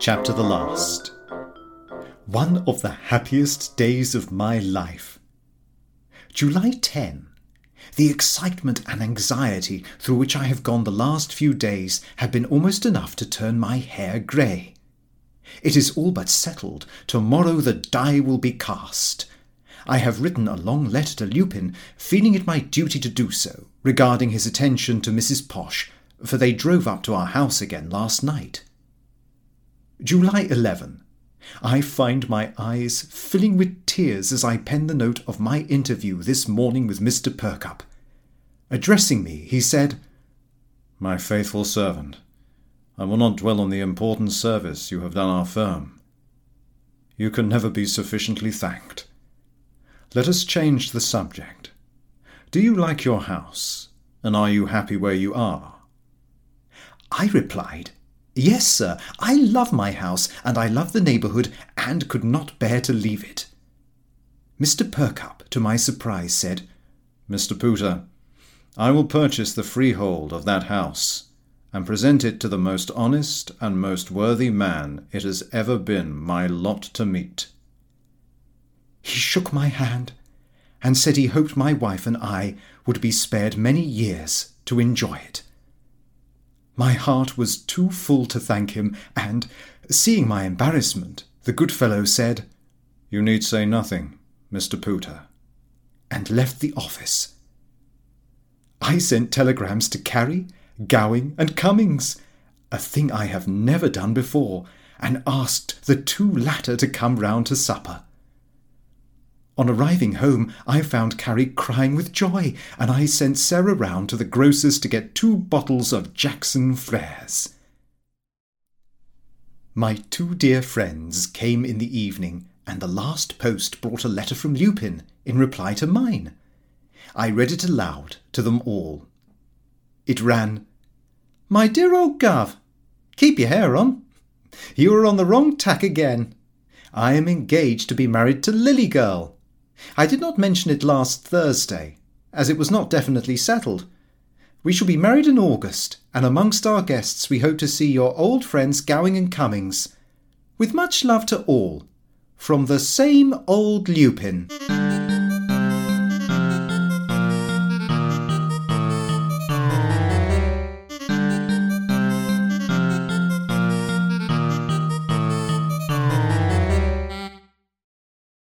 Chapter the Last One of the happiest days of my life. July 10. The excitement and anxiety through which I have gone the last few days have been almost enough to turn my hair grey. It is all but settled. Tomorrow the die will be cast. I have written a long letter to Lupin, feeling it my duty to do so, regarding his attention to Mrs. Posh, for they drove up to our house again last night. July 11. I find my eyes filling with tears as I pen the note of my interview this morning with Mr. Perkupp. Addressing me, he said, My faithful servant, I will not dwell on the important service you have done our firm. You can never be sufficiently thanked. Let us change the subject. Do you like your house, and are you happy where you are? I replied, Yes, sir, I love my house, and I love the neighbourhood, and could not bear to leave it. Mr. Perkupp, to my surprise, said, Mr. Pooter, I will purchase the freehold of that house, and present it to the most honest and most worthy man it has ever been my lot to meet. He shook my hand, and said he hoped my wife and I would be spared many years to enjoy it. My heart was too full to thank him, and, seeing my embarrassment, the good fellow said, You need say nothing, Mr. Pooter, and left the office. I sent telegrams to Carrie, Gowing, and Cummings, a thing I have never done before, and asked the two latter to come round to supper. On arriving home, I found Carrie crying with joy, and I sent Sarah round to the grocer's to get two bottles of Jackson Freres. My two dear friends came in the evening, and the last post brought a letter from Lupin in reply to mine. I read it aloud to them all. It ran, My dear old Gov, keep your hair on. You are on the wrong tack again. I am engaged to be married to Lillie Girl. I did not mention it last Thursday, as it was not definitely settled. We shall be married in August, and amongst our guests we hope to see your old friends Gowing and Cummings. With much love to all, from the same old Lupin.